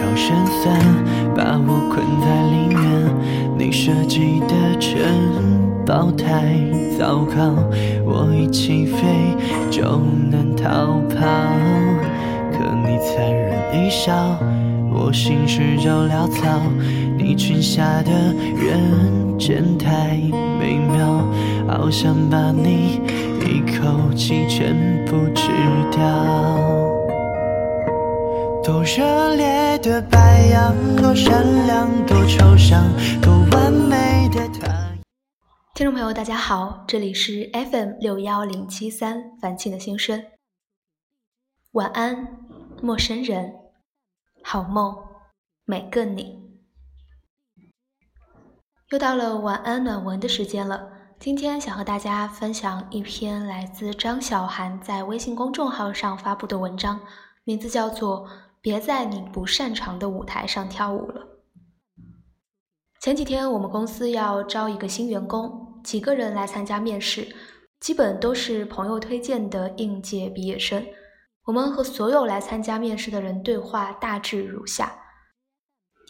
少心酸，把我困在里面。你设计的城堡太糟糕，我一起飞就能逃跑。可你残忍一笑，我心事就潦草。你裙下的人间太美妙，好想把你一口气全部吃掉。热烈的白羊，多善良，多抽象，多完美的他。听众朋友，大家好，这里是 FM 六幺零七三樊庆的心声。晚安，陌生人，好梦，每个你。又到了晚安暖文的时间了。今天想和大家分享一篇来自张小涵在微信公众号上发布的文章，名字叫做。别在你不擅长的舞台上跳舞了。前几天我们公司要招一个新员工，几个人来参加面试，基本都是朋友推荐的应届毕业生。我们和所有来参加面试的人对话大致如下：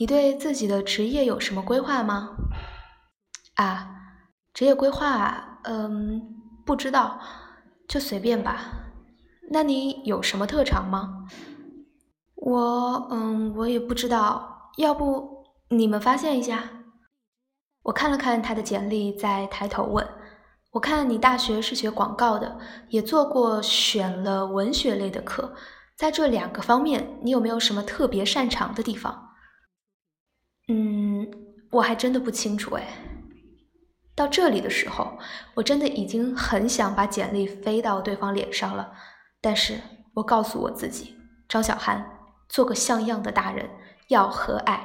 你对自己的职业有什么规划吗？啊，职业规划啊，嗯，不知道，就随便吧。那你有什么特长吗？我嗯，我也不知道，要不你们发现一下？我看了看他的简历，再抬头问：“我看你大学是学广告的，也做过选了文学类的课，在这两个方面，你有没有什么特别擅长的地方？”嗯，我还真的不清楚哎。到这里的时候，我真的已经很想把简历飞到对方脸上了，但是我告诉我自己，张小涵。做个像样的大人，要和蔼。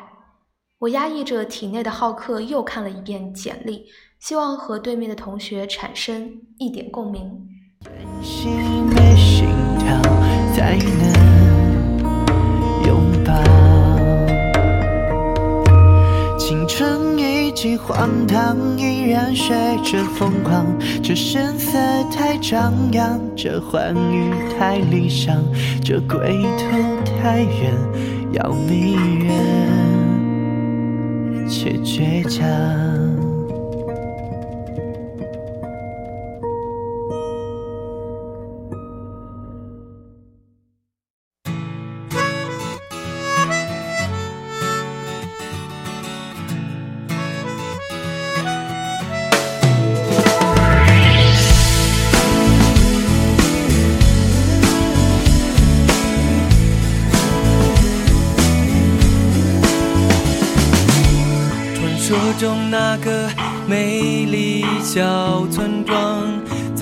我压抑着体内的好客，又看了一遍简历，希望和对面的同学产生一点共鸣。青春已经荒唐，依然学着疯狂。这声色太张扬，这欢愉太理想，这归途太远，要迷人且倔强。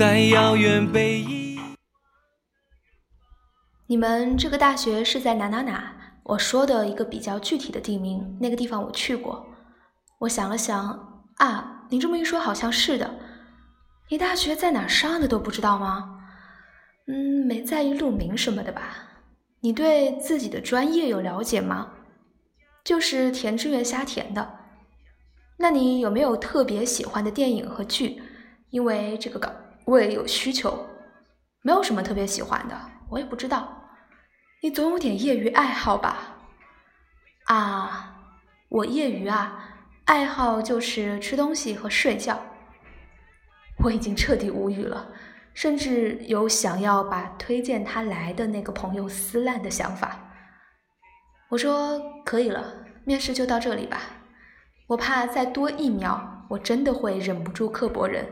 在遥远北。你们这个大学是在哪哪哪？我说的一个比较具体的地名，那个地方我去过。我想了想，啊，你这么一说，好像是的。你大学在哪上的都不知道吗？嗯，没在意路名什么的吧？你对自己的专业有了解吗？就是填志愿瞎填的。那你有没有特别喜欢的电影和剧？因为这个搞胃有需求，没有什么特别喜欢的，我也不知道。你总有点业余爱好吧？啊，我业余啊，爱好就是吃东西和睡觉。我已经彻底无语了，甚至有想要把推荐他来的那个朋友撕烂的想法。我说可以了，面试就到这里吧。我怕再多一秒，我真的会忍不住刻薄人。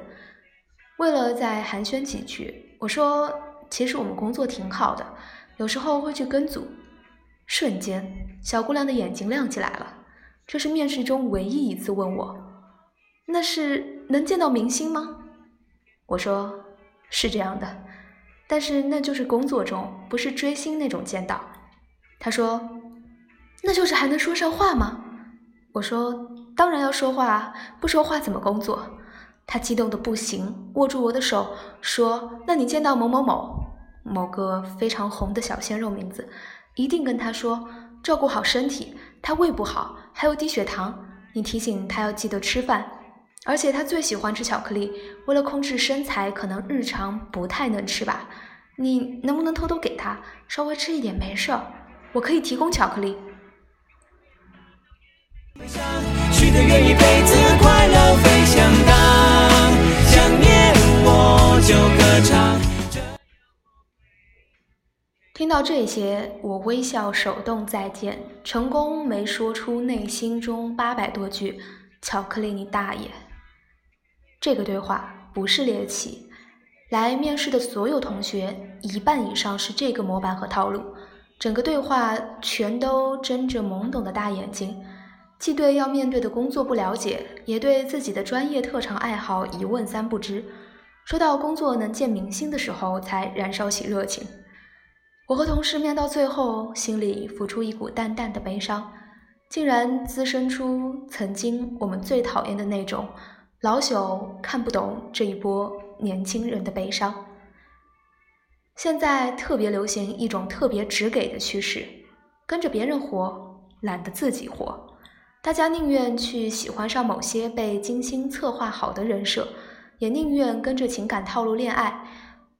为了再寒暄几句，我说：“其实我们工作挺好的，有时候会去跟组。”瞬间，小姑娘的眼睛亮起来了。这是面试中唯一一次问我：“那是能见到明星吗？”我说：“是这样的，但是那就是工作中，不是追星那种见到。”她说：“那就是还能说上话吗？”我说。当然要说话啊，不说话怎么工作？他激动的不行，握住我的手说：“那你见到某某某，某个非常红的小鲜肉名字，一定跟他说照顾好身体，他胃不好，还有低血糖，你提醒他要记得吃饭，而且他最喜欢吃巧克力，为了控制身材，可能日常不太能吃吧？你能不能偷偷给他稍微吃一点？没事儿，我可以提供巧克力。”许的愿一辈子快乐飞翔到听到这些，我微笑，手动再见，成功没说出内心中八百多句“巧克力你大爷”。这个对话不是猎奇，来面试的所有同学一半以上是这个模板和套路。整个对话全都睁着懵懂的大眼睛，既对要面对的工作不了解，也对自己的专业特长爱好一问三不知。说到工作能见明星的时候，才燃烧起热情。我和同事面到最后，心里浮出一股淡淡的悲伤，竟然滋生出曾经我们最讨厌的那种老朽看不懂这一波年轻人的悲伤。现在特别流行一种特别直给的趋势，跟着别人活，懒得自己活。大家宁愿去喜欢上某些被精心策划好的人设，也宁愿跟着情感套路恋爱，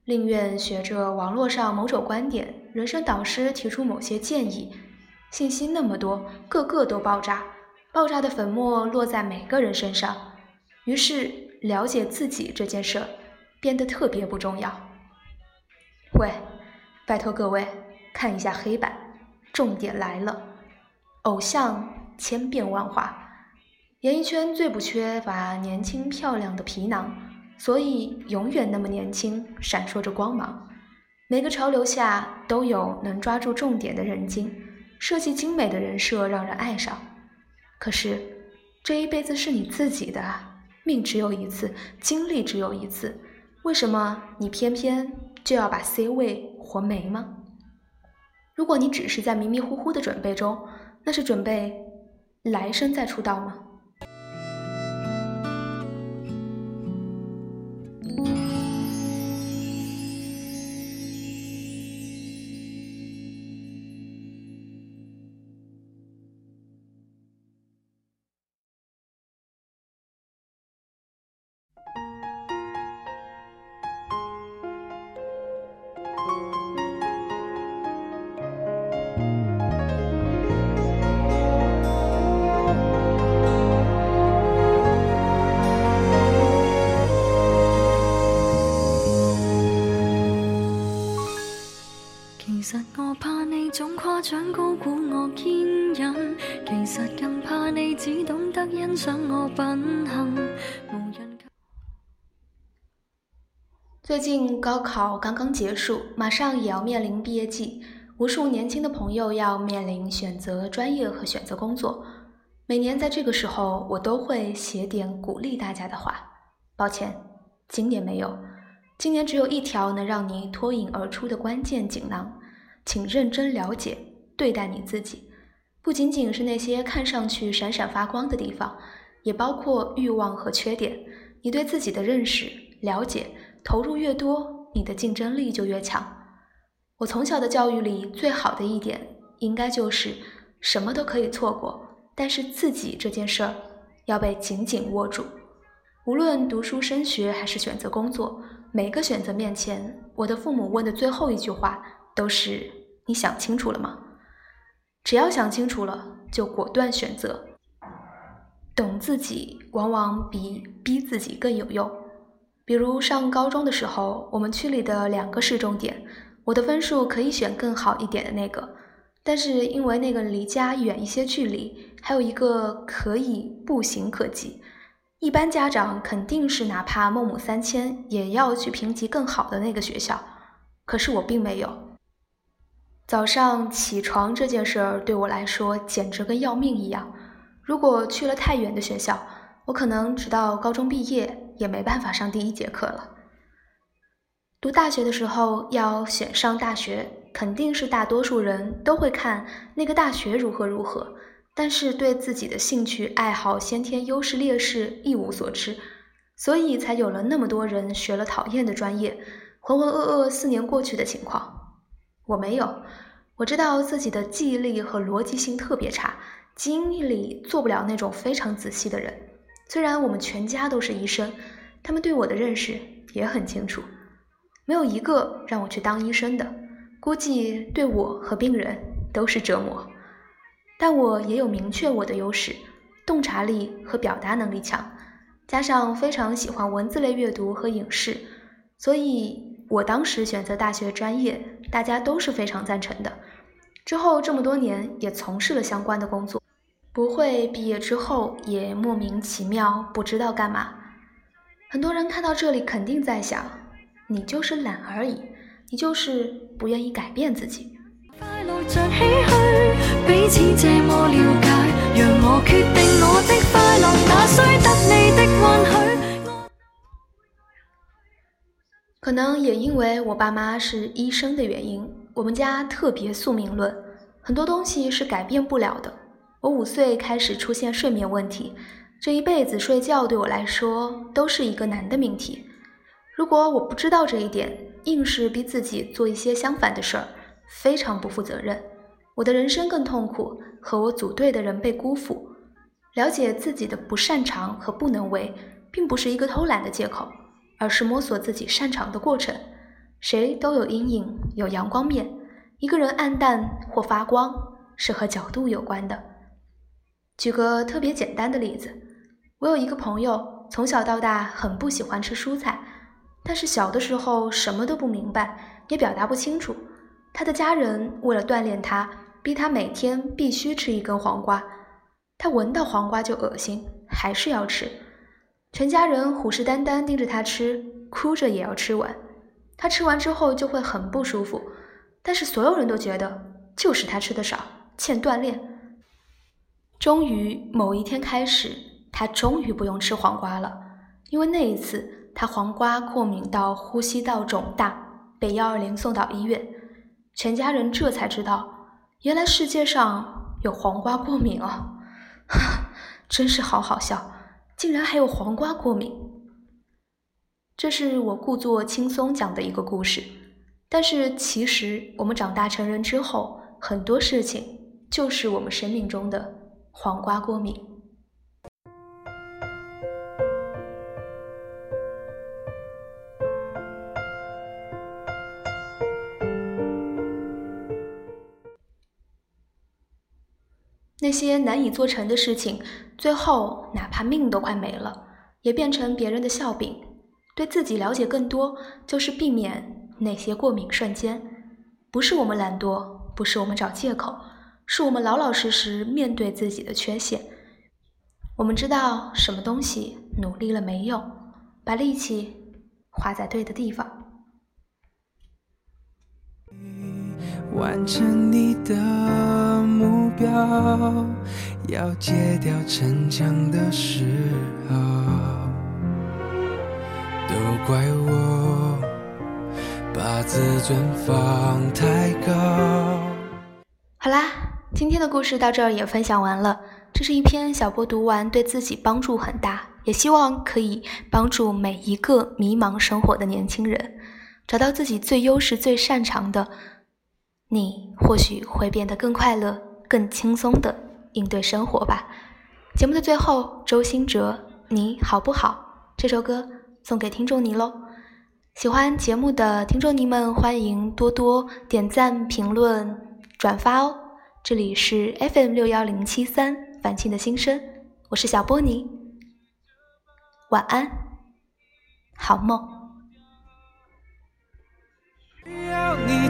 宁愿学着网络上某种观点，人生导师提出某些建议。信息那么多，个个都爆炸，爆炸的粉末落在每个人身上，于是了解自己这件事变得特别不重要。喂，拜托各位看一下黑板，重点来了。偶像千变万化，演艺圈最不缺乏年轻漂亮的皮囊，所以永远那么年轻，闪烁着光芒。每个潮流下都有能抓住重点的人精，设计精美的人设让人爱上。可是这一辈子是你自己的，命只有一次，经历只有一次，为什么你偏偏？就要把 C 位活没吗？如果你只是在迷迷糊糊的准备中，那是准备来生再出道吗？最近高考刚刚结束，马上也要面临毕业季，无数年轻的朋友要面临选择专业和选择工作。每年在这个时候，我都会写点鼓励大家的话。抱歉，今年没有。今年只有一条能让你脱颖而出的关键锦囊，请认真了解对待你自己。不仅仅是那些看上去闪闪发光的地方，也包括欲望和缺点。你对自己的认识、了解、投入越多，你的竞争力就越强。我从小的教育里最好的一点，应该就是什么都可以错过，但是自己这件事儿要被紧紧握住。无论读书升学还是选择工作，每个选择面前，我的父母问的最后一句话都是：“你想清楚了吗？”只要想清楚了，就果断选择。懂自己往往比逼自己更有用。比如上高中的时候，我们区里的两个市重点，我的分数可以选更好一点的那个，但是因为那个离家远一些距离，还有一个可以步行可及，一般家长肯定是哪怕孟母三迁也要去评级更好的那个学校。可是我并没有。早上起床这件事儿对我来说简直跟要命一样。如果去了太远的学校，我可能直到高中毕业也没办法上第一节课了。读大学的时候要选上大学，肯定是大多数人都会看那个大学如何如何，但是对自己的兴趣爱好、先天优势劣势一无所知，所以才有了那么多人学了讨厌的专业，浑浑噩噩四年过去的情况。我没有，我知道自己的记忆力和逻辑性特别差，基因里做不了那种非常仔细的人。虽然我们全家都是医生，他们对我的认识也很清楚，没有一个让我去当医生的，估计对我和病人都是折磨。但我也有明确我的优势，洞察力和表达能力强，加上非常喜欢文字类阅读和影视，所以我当时选择大学专业，大家都是非常赞成的。之后这么多年也从事了相关的工作，不会毕业之后也莫名其妙不知道干嘛。很多人看到这里肯定在想，你就是懒而已，你就是不愿意改变自己。可能也因为我爸妈是医生的原因，我们家特别宿命论，很多东西是改变不了的。我五岁开始出现睡眠问题，这一辈子睡觉对我来说都是一个难的命题。如果我不知道这一点，硬是逼自己做一些相反的事儿，非常不负责任。我的人生更痛苦，和我组队的人被辜负。了解自己的不擅长和不能为，并不是一个偷懒的借口，而是摸索自己擅长的过程。谁都有阴影，有阳光面。一个人暗淡或发光，是和角度有关的。举个特别简单的例子，我有一个朋友，从小到大很不喜欢吃蔬菜，但是小的时候什么都不明白，也表达不清楚。他的家人为了锻炼他。逼他每天必须吃一根黄瓜，他闻到黄瓜就恶心，还是要吃。全家人虎视眈眈盯着他吃，哭着也要吃完。他吃完之后就会很不舒服，但是所有人都觉得就是他吃的少，欠锻炼。终于某一天开始，他终于不用吃黄瓜了，因为那一次他黄瓜过敏到呼吸道肿大，被幺二零送到医院。全家人这才知道。原来世界上有黄瓜过敏啊！真是好好笑，竟然还有黄瓜过敏。这是我故作轻松讲的一个故事，但是其实我们长大成人之后，很多事情就是我们生命中的黄瓜过敏。那些难以做成的事情，最后哪怕命都快没了，也变成别人的笑柄。对自己了解更多，就是避免那些过敏瞬间。不是我们懒惰，不是我们找借口，是我们老老实实面对自己的缺陷。我们知道什么东西努力了没用，把力气花在对的地方。完成你的目标，要戒掉逞强的时候，都怪我把自尊放太高。好啦，今天的故事到这儿也分享完了。这是一篇小波读完对自己帮助很大，也希望可以帮助每一个迷茫生活的年轻人，找到自己最优势、最擅长的。你或许会变得更快乐、更轻松的应对生活吧。节目的最后，周兴哲，你好不好？这首歌送给听众你喽。喜欢节目的听众你们，欢迎多多点赞、评论、转发哦。这里是 FM 六幺零七三凡青的心声，我是小波尼，晚安，好梦。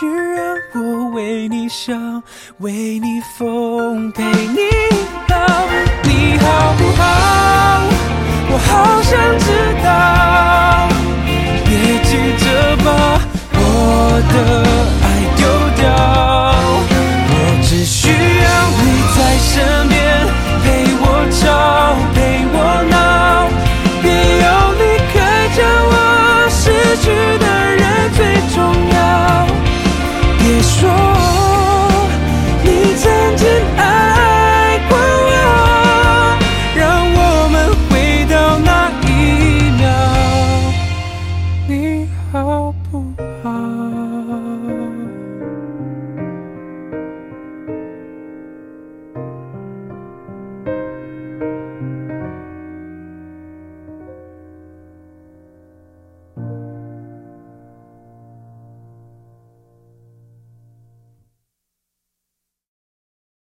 是让我为你笑，为你疯，陪你老。你好不好？我好想知道。别急着把我的爱丢掉，我只需要你在身边陪我吵。